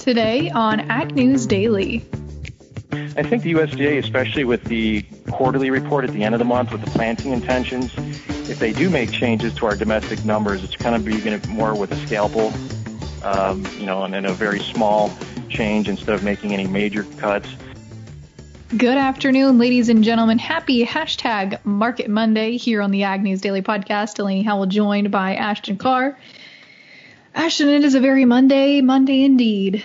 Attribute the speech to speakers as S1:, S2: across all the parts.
S1: today on Ag News Daily.
S2: I think the USDA, especially with the quarterly report at the end of the month with the planting intentions, if they do make changes to our domestic numbers, it's kind of be more with a scalpel, um, you know, and, and a very small change instead of making any major cuts.
S1: Good afternoon, ladies and gentlemen. Happy hashtag Market Monday here on the Ag News Daily Podcast. Delaney Howell joined by Ashton Carr. Ashton, it is a very Monday, Monday indeed.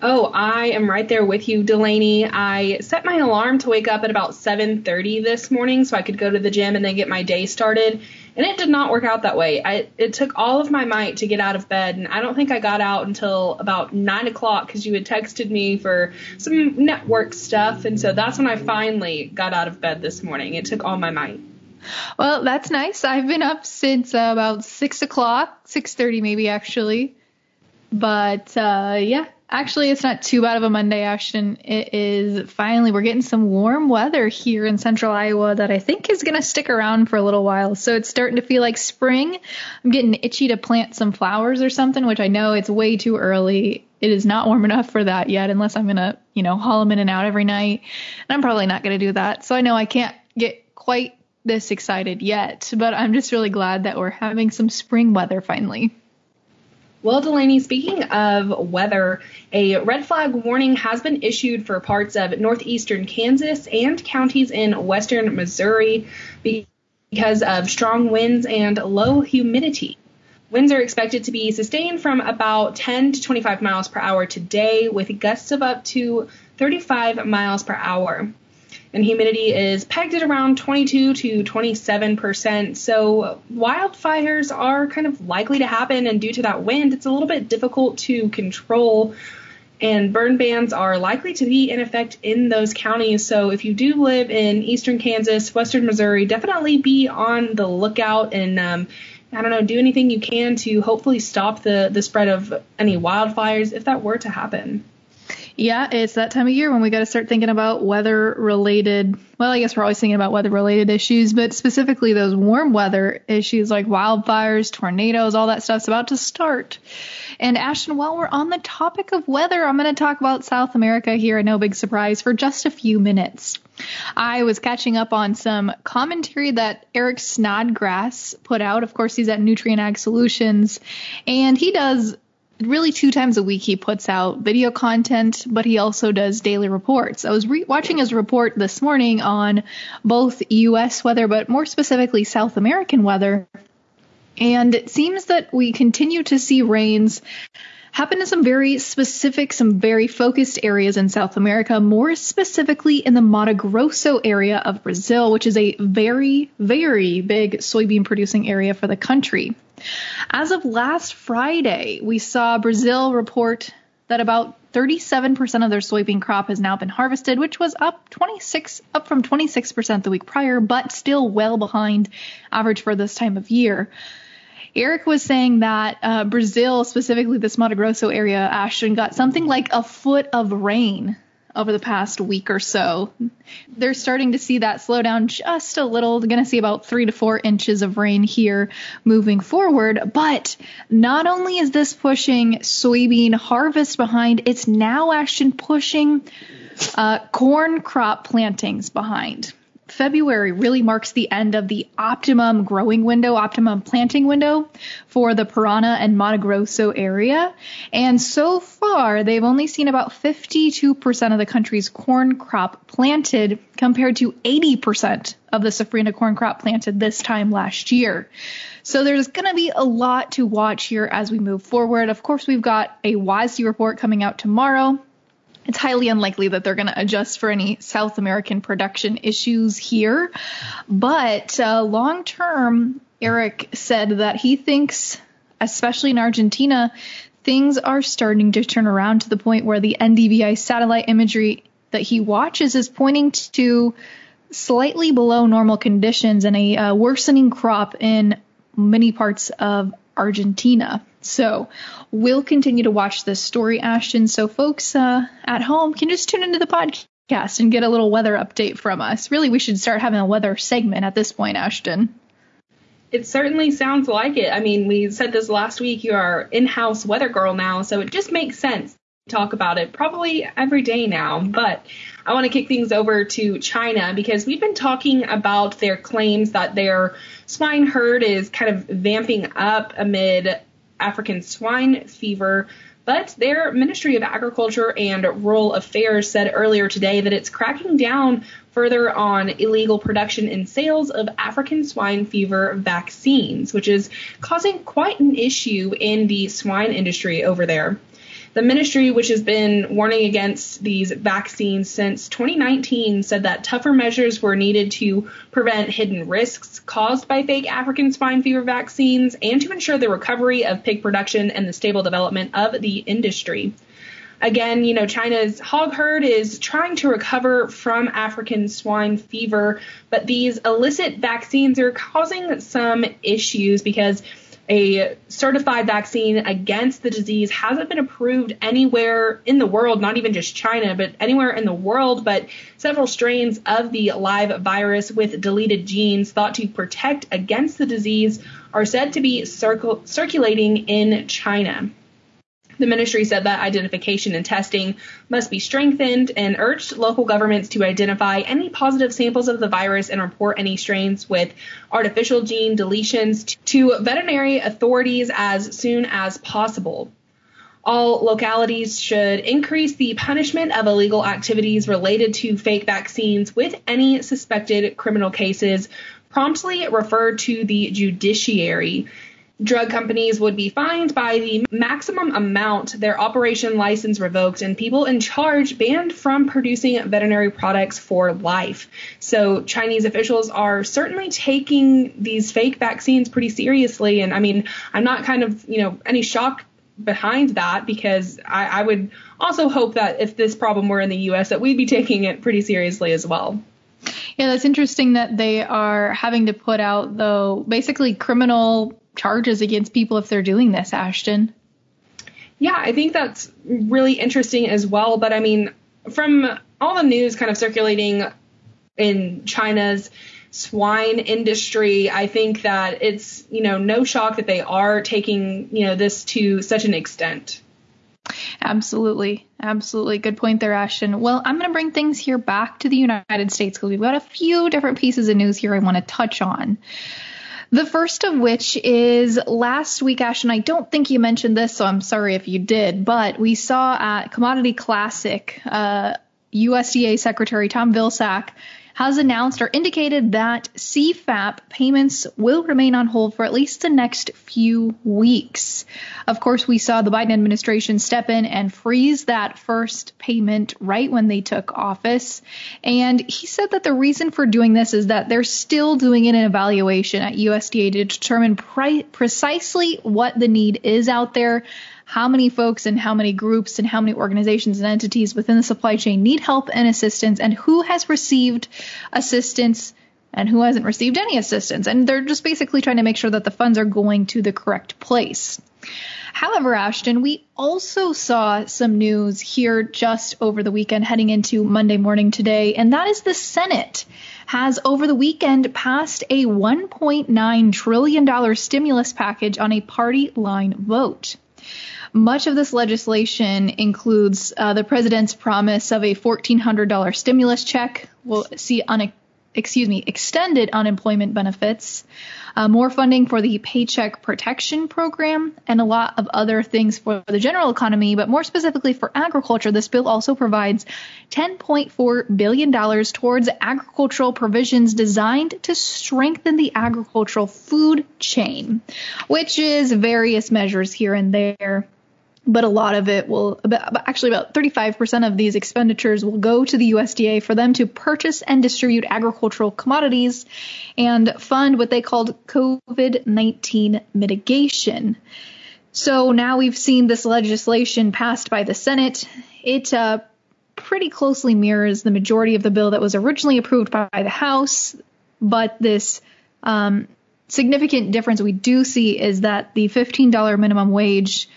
S3: Oh, I am right there with you, Delaney. I set my alarm to wake up at about 7:30 this morning so I could go to the gym and then get my day started. And it did not work out that way. I, it took all of my might to get out of bed, and I don't think I got out until about nine o'clock because you had texted me for some network stuff, and so that's when I finally got out of bed this morning. It took all my might.
S1: Well, that's nice. I've been up since uh, about six o'clock, six thirty maybe actually. But uh, yeah, Actually, it's not too bad of a Monday, Ashton. It is finally, we're getting some warm weather here in central Iowa that I think is going to stick around for a little while. So it's starting to feel like spring. I'm getting itchy to plant some flowers or something, which I know it's way too early. It is not warm enough for that yet, unless I'm going to, you know, haul them in and out every night. And I'm probably not going to do that. So I know I can't get quite this excited yet, but I'm just really glad that we're having some spring weather finally.
S3: Well, Delaney, speaking of weather, a red flag warning has been issued for parts of northeastern Kansas and counties in western Missouri because of strong winds and low humidity. Winds are expected to be sustained from about 10 to 25 miles per hour today, with gusts of up to 35 miles per hour and humidity is pegged at around 22 to 27 percent. So wildfires are kind of likely to happen, and due to that wind, it's a little bit difficult to control. And burn bans are likely to be in effect in those counties. So if you do live in eastern Kansas, western Missouri, definitely be on the lookout and um, I don't know, do anything you can to hopefully stop the the spread of any wildfires if that were to happen.
S1: Yeah, it's that time of year when we got to start thinking about weather related. Well, I guess we're always thinking about weather related issues, but specifically those warm weather issues like wildfires, tornadoes, all that stuff's about to start. And Ashton, while we're on the topic of weather, I'm going to talk about South America here. No big surprise for just a few minutes. I was catching up on some commentary that Eric Snodgrass put out. Of course, he's at Nutrien Ag Solutions, and he does really two times a week he puts out video content, but he also does daily reports. I was re- watching his report this morning on both US weather, but more specifically South American weather. And it seems that we continue to see rains happen in some very specific, some very focused areas in South America, more specifically in the Mato Grosso area of Brazil, which is a very, very big soybean producing area for the country. As of last Friday, we saw Brazil report that about 37% of their soybean crop has now been harvested, which was up 26 up from 26% the week prior, but still well behind average for this time of year. Eric was saying that uh, Brazil, specifically this Mato Grosso area, Ashton, got something like a foot of rain over the past week or so. They're starting to see that slow down just a little. They're going to see about three to four inches of rain here moving forward. But not only is this pushing soybean harvest behind, it's now actually pushing uh, corn crop plantings behind. February really marks the end of the optimum growing window, optimum planting window for the Paraná and Mato Grosso area. And so far, they've only seen about 52% of the country's corn crop planted compared to 80% of the Safrinha corn crop planted this time last year. So there's going to be a lot to watch here as we move forward. Of course, we've got a WASDE report coming out tomorrow it's highly unlikely that they're going to adjust for any South American production issues here. But uh, long term, Eric said that he thinks, especially in Argentina, things are starting to turn around to the point where the NDVI satellite imagery that he watches is pointing to slightly below normal conditions and a uh, worsening crop in many parts of Argentina. So we'll continue to watch this story, Ashton. So folks uh, at home can just tune into the podcast and get a little weather update from us. Really, we should start having a weather segment at this point, Ashton.
S3: It certainly sounds like it. I mean, we said this last week. You are in-house weather girl now, so it just makes sense to talk about it probably every day now. But I want to kick things over to China because we've been talking about their claims that their swine herd is kind of vamping up amid African swine fever. But their Ministry of Agriculture and Rural Affairs said earlier today that it's cracking down further on illegal production and sales of African swine fever vaccines, which is causing quite an issue in the swine industry over there. The ministry, which has been warning against these vaccines since 2019, said that tougher measures were needed to prevent hidden risks caused by fake African swine fever vaccines and to ensure the recovery of pig production and the stable development of the industry. Again, you know, China's hog herd is trying to recover from African swine fever, but these illicit vaccines are causing some issues because a certified vaccine against the disease hasn't been approved anywhere in the world, not even just China, but anywhere in the world. But several strains of the live virus with deleted genes thought to protect against the disease are said to be circul- circulating in China. The ministry said that identification and testing must be strengthened and urged local governments to identify any positive samples of the virus and report any strains with artificial gene deletions to veterinary authorities as soon as possible. All localities should increase the punishment of illegal activities related to fake vaccines with any suspected criminal cases promptly referred to the judiciary drug companies would be fined by the maximum amount, their operation license revoked, and people in charge banned from producing veterinary products for life. So Chinese officials are certainly taking these fake vaccines pretty seriously. And I mean, I'm not kind of, you know, any shock behind that because I, I would also hope that if this problem were in the US that we'd be taking it pretty seriously as well.
S1: Yeah, that's interesting that they are having to put out though basically criminal charges against people if they're doing this, Ashton.
S3: Yeah, I think that's really interesting as well. But I mean, from all the news kind of circulating in China's swine industry, I think that it's, you know, no shock that they are taking, you know, this to such an extent.
S1: Absolutely. Absolutely. Good point there, Ashton. Well, I'm going to bring things here back to the United States because we've got a few different pieces of news here I want to touch on. The first of which is last week, Ashton. I don't think you mentioned this, so I'm sorry if you did, but we saw at Commodity Classic, uh, USDA Secretary Tom Vilsack has announced or indicated that CFAP payments will remain on hold for at least the next few weeks. Of course, we saw the Biden administration step in and freeze that first payment right when they took office. And he said that the reason for doing this is that they're still doing an evaluation at USDA to determine pre- precisely what the need is out there how many folks and how many groups and how many organizations and entities within the supply chain need help and assistance and who has received assistance and who hasn't received any assistance. And they're just basically trying to make sure that the funds are going to the correct place. However, Ashton, we also saw some news here just over the weekend heading into Monday morning today, and that is the Senate has over the weekend passed a $1.9 trillion stimulus package on a party line vote. Much of this legislation includes uh, the president's promise of a $1,400 stimulus check. We'll see excuse me, extended unemployment benefits, uh, more funding for the Paycheck Protection Program, and a lot of other things for the general economy, but more specifically for agriculture. This bill also provides $10.4 billion towards agricultural provisions designed to strengthen the agricultural food chain, which is various measures here and there but a lot of it will actually about 35% of these expenditures will go to the USDA for them to purchase and distribute agricultural commodities and fund what they called COVID-19 mitigation. So now we've seen this legislation passed by the Senate. It uh, pretty closely mirrors the majority of the bill that was originally approved by the House, but this um, significant difference we do see is that the $15 minimum wage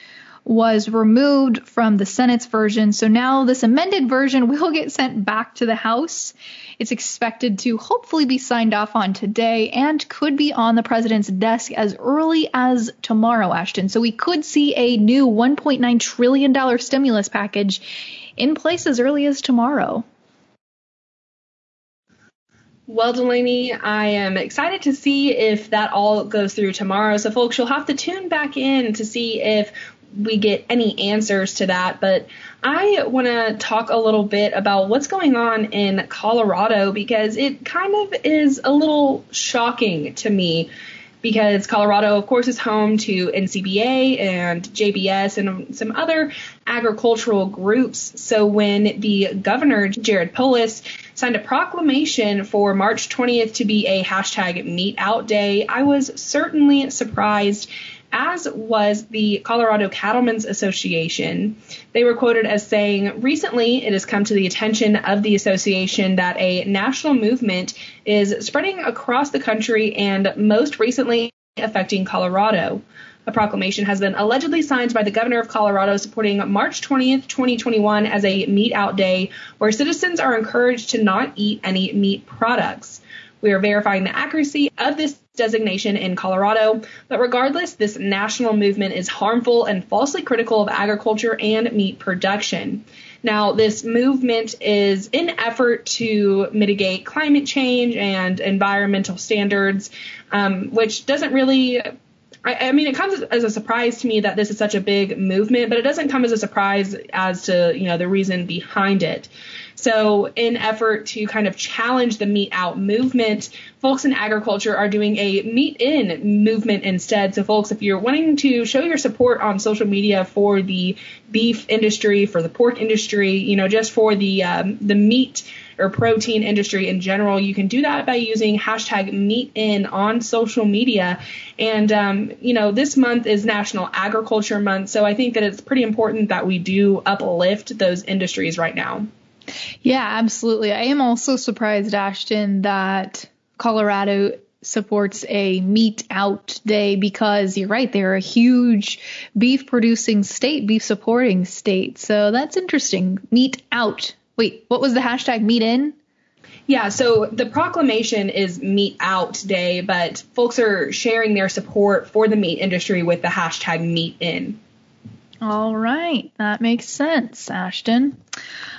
S1: was removed from the Senate's version. So now this amended version will get sent back to the House. It's expected to hopefully be signed off on today and could be on the president's desk as early as tomorrow, Ashton. So we could see a new $1.9 trillion stimulus package in place as early as tomorrow.
S3: Well, Delaney, I am excited to see if that all goes through tomorrow. So, folks, you'll have to tune back in to see if we get any answers to that. But I want to talk a little bit about what's going on in Colorado because it kind of is a little shocking to me because Colorado, of course, is home to NCBA and JBS and some other agricultural groups. So when the governor, Jared Polis, signed a proclamation for March 20th to be a hashtag meat out day, I was certainly surprised as was the Colorado Cattlemen's Association. They were quoted as saying, Recently, it has come to the attention of the association that a national movement is spreading across the country and most recently affecting Colorado. A proclamation has been allegedly signed by the governor of Colorado supporting March 20th, 2021 as a meat out day where citizens are encouraged to not eat any meat products. We are verifying the accuracy of this designation in Colorado, but regardless, this national movement is harmful and falsely critical of agriculture and meat production. Now, this movement is in effort to mitigate climate change and environmental standards, um, which doesn't really I, mean, it comes as a surprise to me that this is such a big movement, but it doesn't come as a surprise as to you know the reason behind it. So, in effort to kind of challenge the meat out movement, folks in agriculture are doing a meat in movement instead. So, folks, if you're wanting to show your support on social media for the beef industry, for the pork industry, you know, just for the um, the meat or protein industry in general, you can do that by using hashtag meat in on social media. And, um, you know, this month is National Agriculture Month. So I think that it's pretty important that we do uplift those industries right now.
S1: Yeah, absolutely. I am also surprised, Ashton, that Colorado supports a meat out day because you're right, they're a huge beef producing state, beef supporting state. So that's interesting. Meat out. Wait, what was the hashtag meat in?
S3: Yeah, so the proclamation is Meat Out Day, but folks are sharing their support for the meat industry with the hashtag Meat In.
S1: All right, that makes sense, Ashton.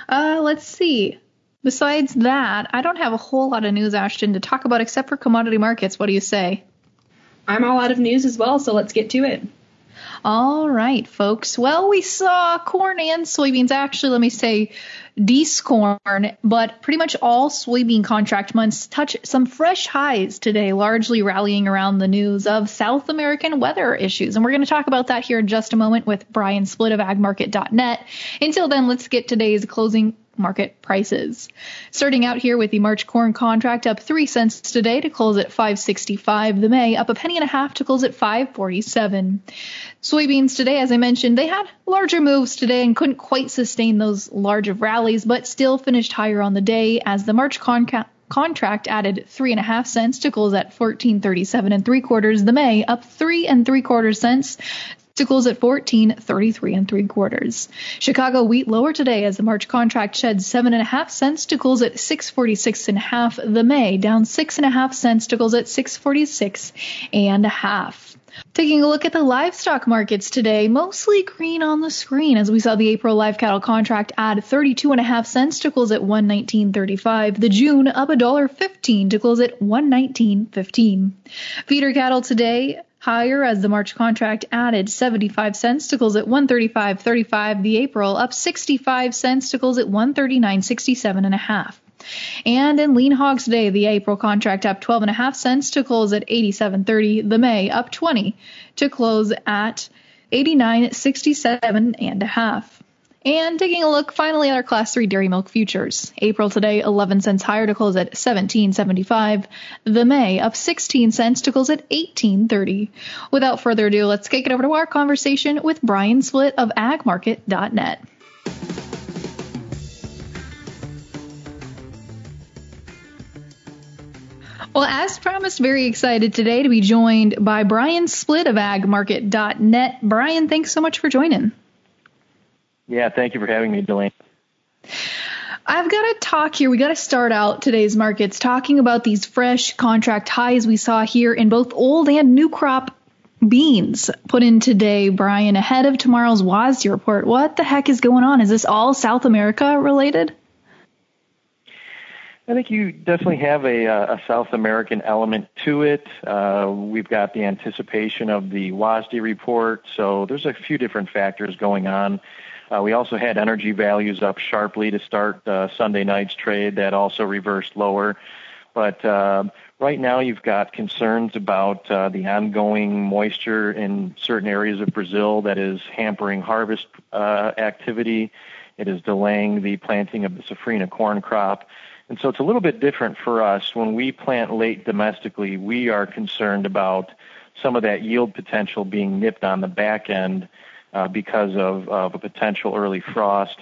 S1: Uh, let's see. Besides that, I don't have a whole lot of news, Ashton, to talk about except for commodity markets. What do you say?
S3: I'm all out of news as well, so let's get to it.
S1: All right, folks. Well, we saw corn and soybeans. Actually, let me say corn, but pretty much all soybean contract months touch some fresh highs today, largely rallying around the news of South American weather issues. And we're going to talk about that here in just a moment with Brian Splitt of agmarket.net. Until then, let's get today's closing market prices. Starting out here with the March corn contract up 3 cents today to close at 565. The May up a penny and a half to close at 547. Soybeans today, as I mentioned, they had larger moves today and couldn't quite sustain those larger rallies, but still finished higher on the day as the March contract contract added three and a half cents to close at 14.37 and three quarters. The May up three and three quarters cents to close at 14.33 and three quarters. Chicago wheat lower today as the March contract shed seven and a half cents to close at 646 and a half. The May down six and a half cents to close at 646 and a half. Taking a look at the livestock markets today, mostly green on the screen as we saw the April live cattle contract add 32 and a half cents to close at 119.35. The June up a dollar 15 to close at 119.15. Feeder cattle today higher as the March contract added 75 cents to close at 135.35. The April up 65 cents to close at 139.67 and a half. And in lean hogs day, the April contract up 12 and a half cents to close at 87.30. The May up 20 to close at 89.67 and a half. And taking a look finally at our class 3 dairy milk futures. April today 11 cents higher to close at 17.75. The May up 16 cents to close at 18.30. Without further ado, let's kick it over to our conversation with Brian Splitt of agmarket.net. Well, as promised, very excited today to be joined by Brian Splitt of agmarket.net. Brian, thanks so much for joining.
S2: Yeah, thank you for having me, Delaney.
S1: I've got to talk here. We got to start out today's markets talking about these fresh contract highs we saw here in both old and new crop beans put in today, Brian, ahead of tomorrow's WASDE report. What the heck is going on? Is this all South America related?
S2: I think you definitely have a, uh, a South American element to it. Uh, we've got the anticipation of the WASDE report, so there's a few different factors going on. Uh, we also had energy values up sharply to start uh, Sunday night's trade. That also reversed lower. But uh, right now, you've got concerns about uh, the ongoing moisture in certain areas of Brazil that is hampering harvest uh, activity. It is delaying the planting of the safrinha corn crop. And so it's a little bit different for us. When we plant late domestically, we are concerned about some of that yield potential being nipped on the back end uh, because of, of, a potential early frost.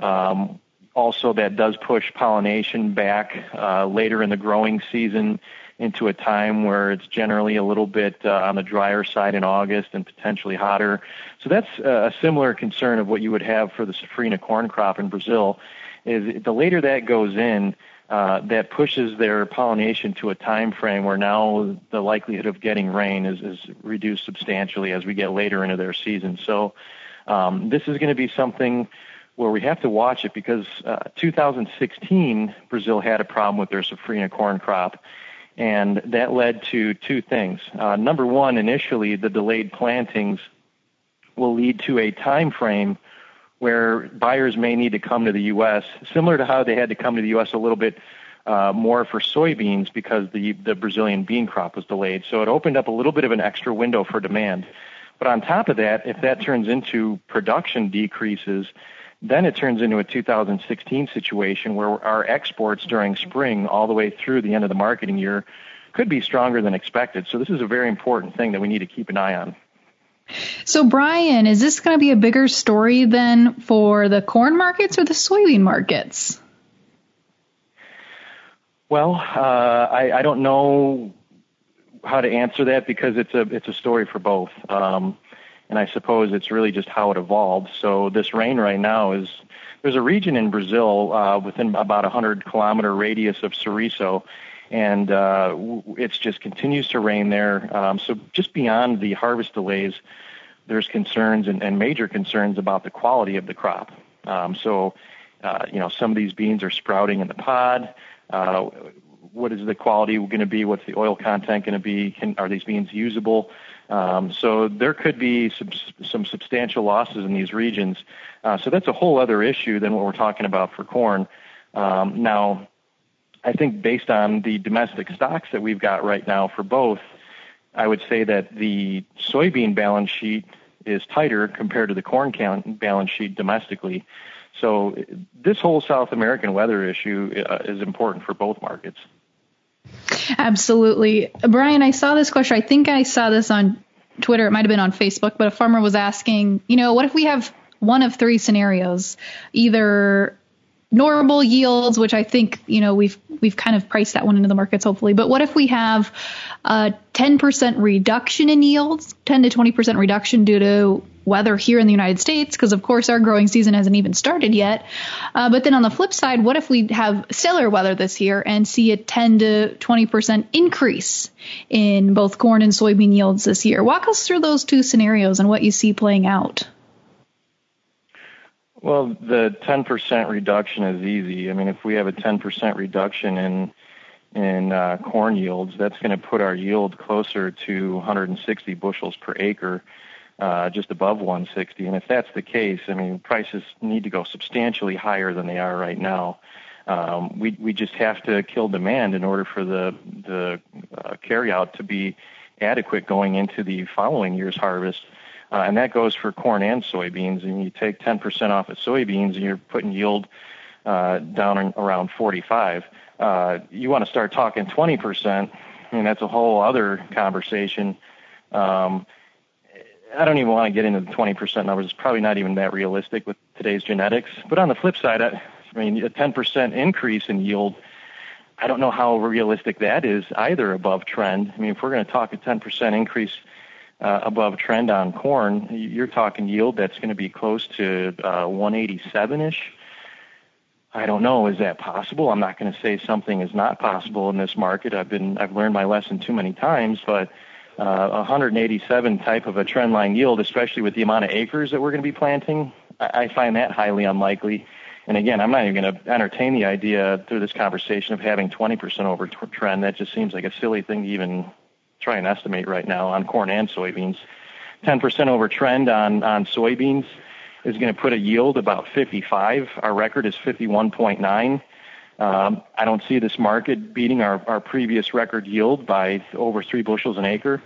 S2: Um, also, that does push pollination back uh, later in the growing season into a time where it's generally a little bit uh, on the drier side in August and potentially hotter. So that's a similar concern of what you would have for the safrinha corn crop in Brazil. Is the later that goes in, uh, that pushes their pollination to a time frame where now the likelihood of getting rain is, is reduced substantially as we get later into their season. So um, this is going to be something where we have to watch it because uh, 2016 Brazil had a problem with their safrinha corn crop, and that led to two things. Uh, number one, initially the delayed plantings will lead to a time frame where buyers may need to come to the U.S., similar to how they had to come to the U.S. a little bit uh, more for soybeans because the, the Brazilian bean crop was delayed. So it opened up a little bit of an extra window for demand. But on top of that, if that turns into production decreases, then it turns into a 2016 situation where our exports during spring all the way through the end of the marketing year could be stronger than expected. So this is a very important thing that we need to keep an eye on.
S1: So, Brian, is this going to be a bigger story than for the corn markets or the soybean markets?
S2: Well, uh, I, I, don't know how to answer that because it's a it's a story for both, um, and I suppose it's really just how it evolved. So this rain right now is there's a region in Brazil uh, within about a hundred kilometer radius of Sorriso, and uh, it just continues to rain there. Um, so just beyond the harvest delays, there's concerns and, and major concerns about the quality of the crop. Um, so, uh, you know, some of these beans are sprouting in the pod. Uh, what is the quality going to be? What's the oil content going to be? Can, are these beans usable? Um, so there could be some, some substantial losses in these regions. Uh, so that's a whole other issue than what we're talking about for corn. Um, now, I think based on the domestic stocks that we've got right now for both, I would say that the soybean balance sheet is tighter compared to the corn balance sheet domestically. So this whole South American weather issue uh, is important for both markets.
S1: Absolutely. Brian, I saw this question. I think I saw this on Twitter. It might have been on Facebook, but a farmer was asking, you know, what if we have one of three scenarios? Either normal yields, which I think you know we've we've kind of priced that one into the markets hopefully. But what if we have a 10% reduction in yields, 10 to 20% reduction due to weather here in the United States? Because of course our growing season hasn't even started yet. Uh, but then on the flip side, what if we have stellar weather this year and see a 10 to 20% increase in both corn and soybean yields this year? Walk us through those two scenarios and what you see playing out.
S2: Well, the 10% reduction is easy. I mean, if we have a 10% reduction in in uh, corn yields, that's going to put our yield closer to 160 bushels per acre, uh, just above 160. And if that's the case, I mean, prices need to go substantially higher than they are right now. Um, we we just have to kill demand in order for the the uh, carryout to be adequate going into the following year's harvest. Uh, and that goes for corn and soybeans. And you take 10% off of soybeans, and you're putting yield uh, down around 45. Uh, you want to start talking 20%, I mean, that's a whole other conversation. Um, I don't even want to get into the 20% numbers. It's probably not even that realistic with today's genetics. But on the flip side, I, I mean, a 10% increase in yield I don't know how realistic that is either above trend. I mean, if we're going to talk a 10% increase uh, above trend on corn, you're talking yield that's going to be close to uh, 187-ish. I don't know. Is that possible? I'm not going to say something is not possible in this market. I've been I've learned my lesson too many times, but uh, 187 type of a trend line yield, especially with the amount of acres that we're going to be planting, I, I find that highly unlikely. And again, I'm not even going to entertain the idea through this conversation of having 20% over t- trend. That just seems like a silly thing to even try and estimate right now on corn and soybeans. 10% over trend on on soybeans is going to put a yield about 55. Our record is 51.9. Um, I don't see this market beating our, our previous record yield by over three bushels an acre.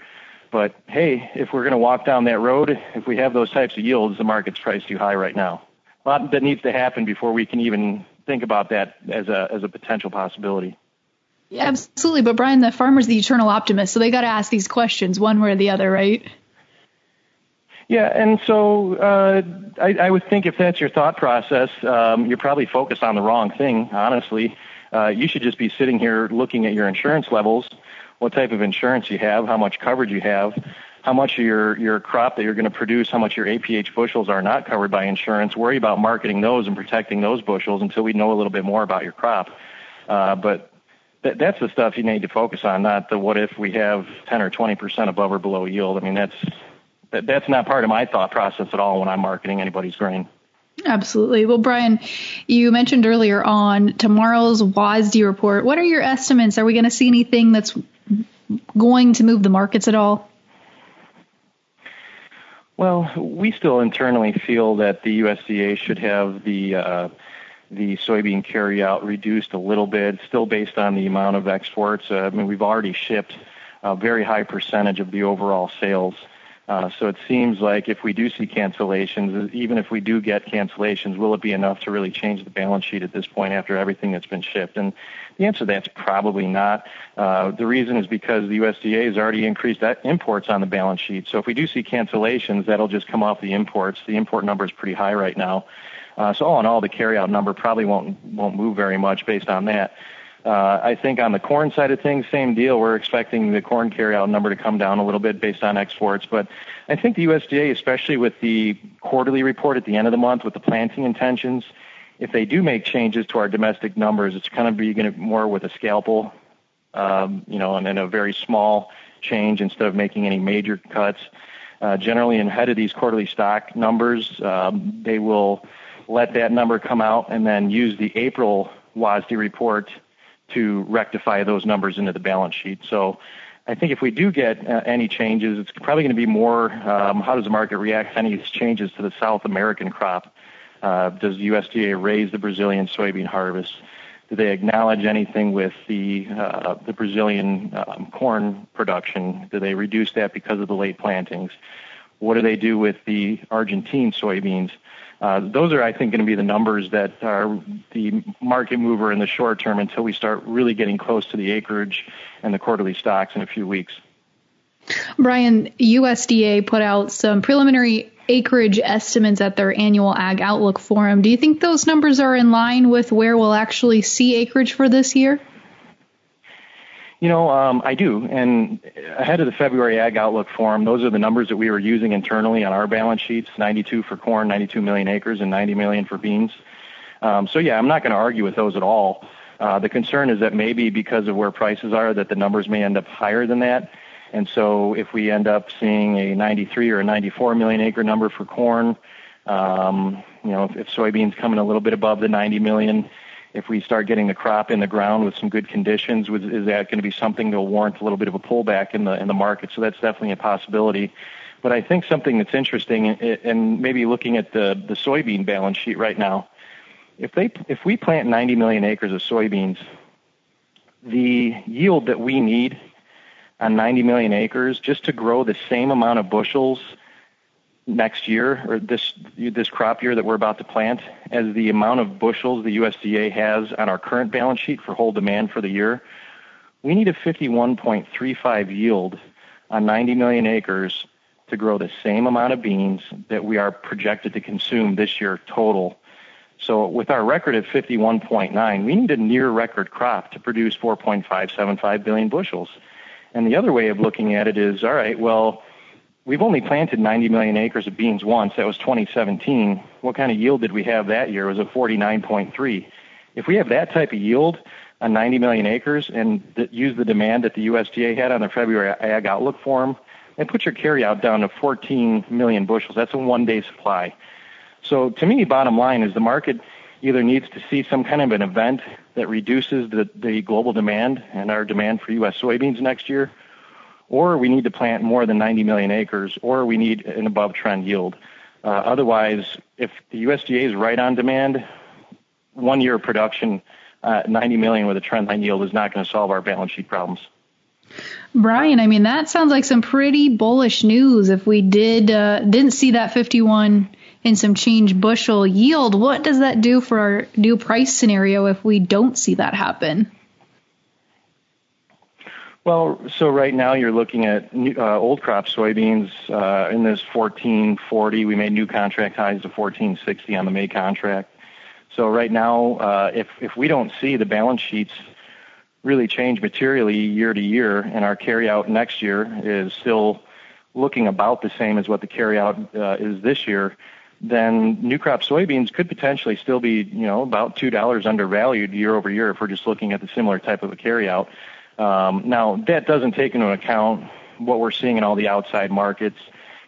S2: But hey, if we're going to walk down that road, if we have those types of yields, the market's priced too high right now. A lot that needs to happen before we can even think about that as a as a potential possibility.
S1: Yeah, absolutely. But Brian, the farmer's the eternal optimist, so they got to ask these questions one way or the other, right?
S2: Yeah, and so uh, I, I would think if that's your thought process, um, you're probably focused on the wrong thing. Honestly, uh, you should just be sitting here looking at your insurance levels, what type of insurance you have, how much coverage you have, how much of your your crop that you're going to produce, how much your APH bushels are not covered by insurance. Worry about marketing those and protecting those bushels until we know a little bit more about your crop. Uh, but th- that's the stuff you need to focus on, not the what if we have 10 or 20 percent above or below yield. I mean, that's that, that's not part of my thought process at all when I'm marketing anybody's grain.
S1: Absolutely. Well, Brian, you mentioned earlier on tomorrow's WASDE report. What are your estimates? Are we going to see anything that's going to move the markets at all?
S2: Well, we still internally feel that the USDA should have the uh, the soybean carryout reduced a little bit, still based on the amount of exports. Uh, I mean, we've already shipped a very high percentage of the overall sales uh, so it seems like if we do see cancellations, even if we do get cancellations, will it be enough to really change the balance sheet at this point after everything that's been shipped? And the answer to that's probably not. Uh, the reason is because the USDA has already increased that imports on the balance sheet. So if we do see cancellations, that'll just come off the imports. The import number is pretty high right now. Uh, so all in all, the carryout number probably won't won't move very much based on that. Uh, I think on the corn side of things, same deal. We're expecting the corn carryout number to come down a little bit based on exports. But I think the USDA, especially with the quarterly report at the end of the month with the planting intentions, if they do make changes to our domestic numbers, it's kind of be going to more with a scalpel, um, you know, and a very small change instead of making any major cuts. Uh, generally, ahead of these quarterly stock numbers, um, they will let that number come out and then use the April WASDE report to rectify those numbers into the balance sheet. So I think if we do get uh, any changes, it's probably going to be more um, how does the market react to any changes to the South American crop? Uh, does the USDA raise the Brazilian soybean harvest? Do they acknowledge anything with the uh, the Brazilian um, corn production? Do they reduce that because of the late plantings? What do they do with the Argentine soybeans? Uh, those are, I think, going to be the numbers that are the market mover in the short term until we start really getting close to the acreage and the quarterly stocks in a few weeks.
S1: Brian, USDA put out some preliminary acreage estimates at their annual Ag Outlook Forum. Do you think those numbers are in line with where we'll actually see acreage for this year?
S2: You know, um, I do. And ahead of the February Ag Outlook Forum, those are the numbers that we were using internally on our balance sheets 92 for corn, 92 million acres, and 90 million for beans. Um, so, yeah, I'm not going to argue with those at all. Uh, the concern is that maybe because of where prices are, that the numbers may end up higher than that. And so, if we end up seeing a 93 or a 94 million acre number for corn, um, you know, if, if soybeans come in a little bit above the 90 million, if we start getting the crop in the ground with some good conditions, is that going to be something that will warrant a little bit of a pullback in the in the market? So that's definitely a possibility. But I think something that's interesting, and maybe looking at the the soybean balance sheet right now, if they if we plant 90 million acres of soybeans, the yield that we need on 90 million acres just to grow the same amount of bushels next year or this this crop year that we're about to plant as the amount of bushels the USDA has on our current balance sheet for whole demand for the year, we need a 51.35 yield on 90 million acres to grow the same amount of beans that we are projected to consume this year total. So with our record at 51.9, we need a near record crop to produce 4.575 billion bushels. And the other way of looking at it is, all right, well, we've only planted 90 million acres of beans once. That was 2017. What kind of yield did we have that year? It was a 49.3. If we have that type of yield on 90 million acres and th- use the demand that the USDA had on their February Ag Outlook Forum, and put your carryout down to 14 million bushels. That's a one-day supply. So to me, bottom line is the market either needs to see some kind of an event that reduces the, the global demand and our demand for U.S. soybeans next year, or we need to plant more than 90 million acres, or we need an above trend yield. Uh, otherwise, if the USDA is right on demand, one year of production, uh, 90 million with a trend line yield is not going to solve our balance sheet problems.
S1: Brian, I mean that sounds like some pretty bullish news. If we did uh, didn't see that 51 and some change bushel yield, what does that do for our new price scenario if we don't see that happen?
S2: Well, so right now you're looking at new, uh, old crop soybeans uh, in this 1440. We made new contract highs to 1460 on the May contract. So right now, uh, if if we don't see the balance sheets really change materially year to year, and our carryout next year is still looking about the same as what the carryout uh, is this year, then new crop soybeans could potentially still be, you know, about two dollars undervalued year over year if we're just looking at the similar type of a carryout. Um, now that doesn't take into account what we're seeing in all the outside markets.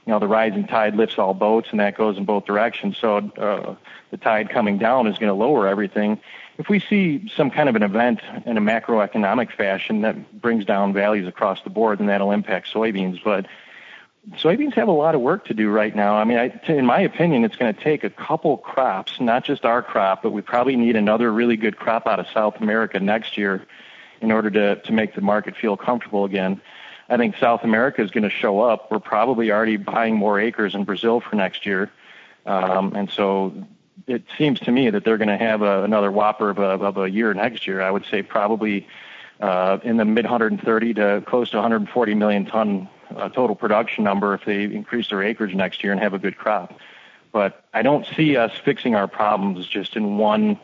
S2: You know, the rising tide lifts all boats, and that goes in both directions. So uh, the tide coming down is going to lower everything. If we see some kind of an event in a macroeconomic fashion that brings down values across the board, then that'll impact soybeans. But soybeans have a lot of work to do right now. I mean, I, in my opinion, it's going to take a couple crops, not just our crop, but we probably need another really good crop out of South America next year in order to, to make the market feel comfortable again. I think South America is going to show up. We're probably already buying more acres in Brazil for next year. Um, and so it seems to me that they're going to have a, another whopper of a, of a year next year. I would say probably uh, in the mid 130 to close to 140 million ton uh, total production number if they increase their acreage next year and have a good crop. But I don't see us fixing our problems just in one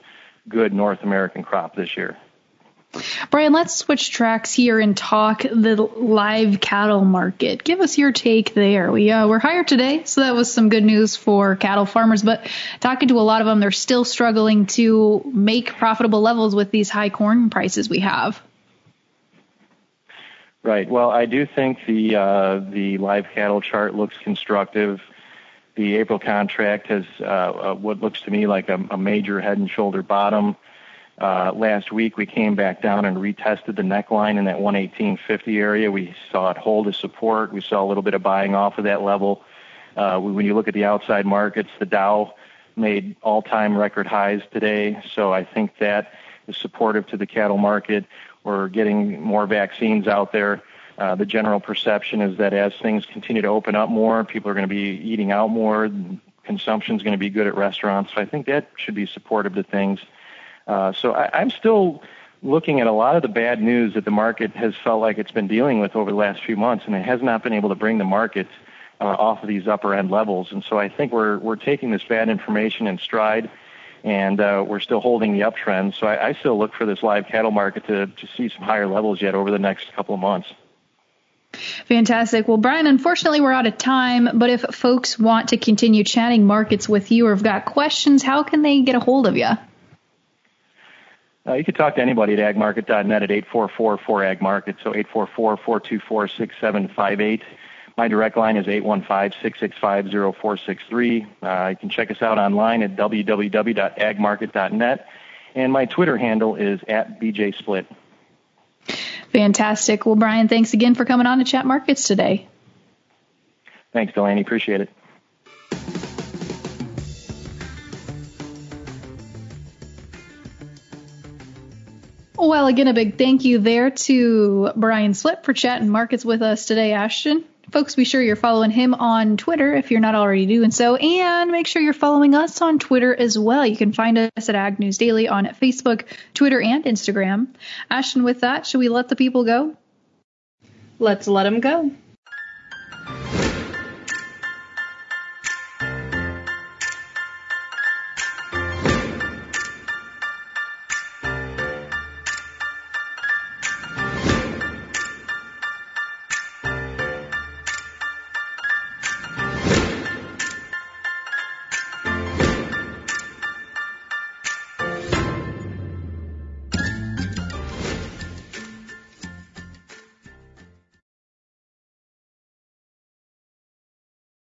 S2: good North American crop this year.
S1: Brian, let's switch tracks here and talk the live cattle market. Give us your take there. We uh, were higher today, so that was some good news for cattle farmers. But talking to a lot of them, they're still struggling to make profitable levels with these high corn prices we have.
S2: Right. Well, I do think the uh, the live cattle chart looks constructive. The April contract has uh, uh, what looks to me like a, a major head and shoulder bottom. Uh, last week we came back down and retested the neckline in that 118.50 area. We saw it hold as support. We saw a little bit of buying off of that level. Uh, when you look at the outside markets, the Dow made all-time record highs today, so I think that is supportive to the cattle market. We're getting more vaccines out there. Uh, the general perception is that as things continue to open up more, people are going to be eating out more. Consumption is going to be good at restaurants. So I think that should be supportive to things. Uh, so I, I'm still looking at a lot of the bad news that the market has felt like it's been dealing with over the last few months, and it has not been able to bring the market uh, off of these upper end levels. And so I think we're we're taking this bad information in stride, and uh, we're still holding the uptrend. So I, I still look for this live cattle market to to see some higher levels yet over the next couple of months.
S1: Fantastic. Well, Brian, unfortunately, we're out of time. But if folks want to continue chatting markets with you or have got questions, how can they get a hold of you?
S2: Uh, you can talk to anybody at agmarket.net at 844-4AgMarket, so 844-424-6758. My direct line is 815-665-0463. Uh, you can check us out online at www.agmarket.net, and my Twitter handle is at bjsplit.
S1: Fantastic. Well, Brian, thanks again for coming on to Chat Markets today.
S2: Thanks, Delaney. Appreciate it.
S1: Well, again, a big thank you there to Brian Swift for chatting markets with us today, Ashton. Folks, be sure you're following him on Twitter if you're not already doing so, and make sure you're following us on Twitter as well. You can find us at Ag News Daily on Facebook, Twitter, and Instagram. Ashton, with that, should we let the people go?
S3: Let's let them go.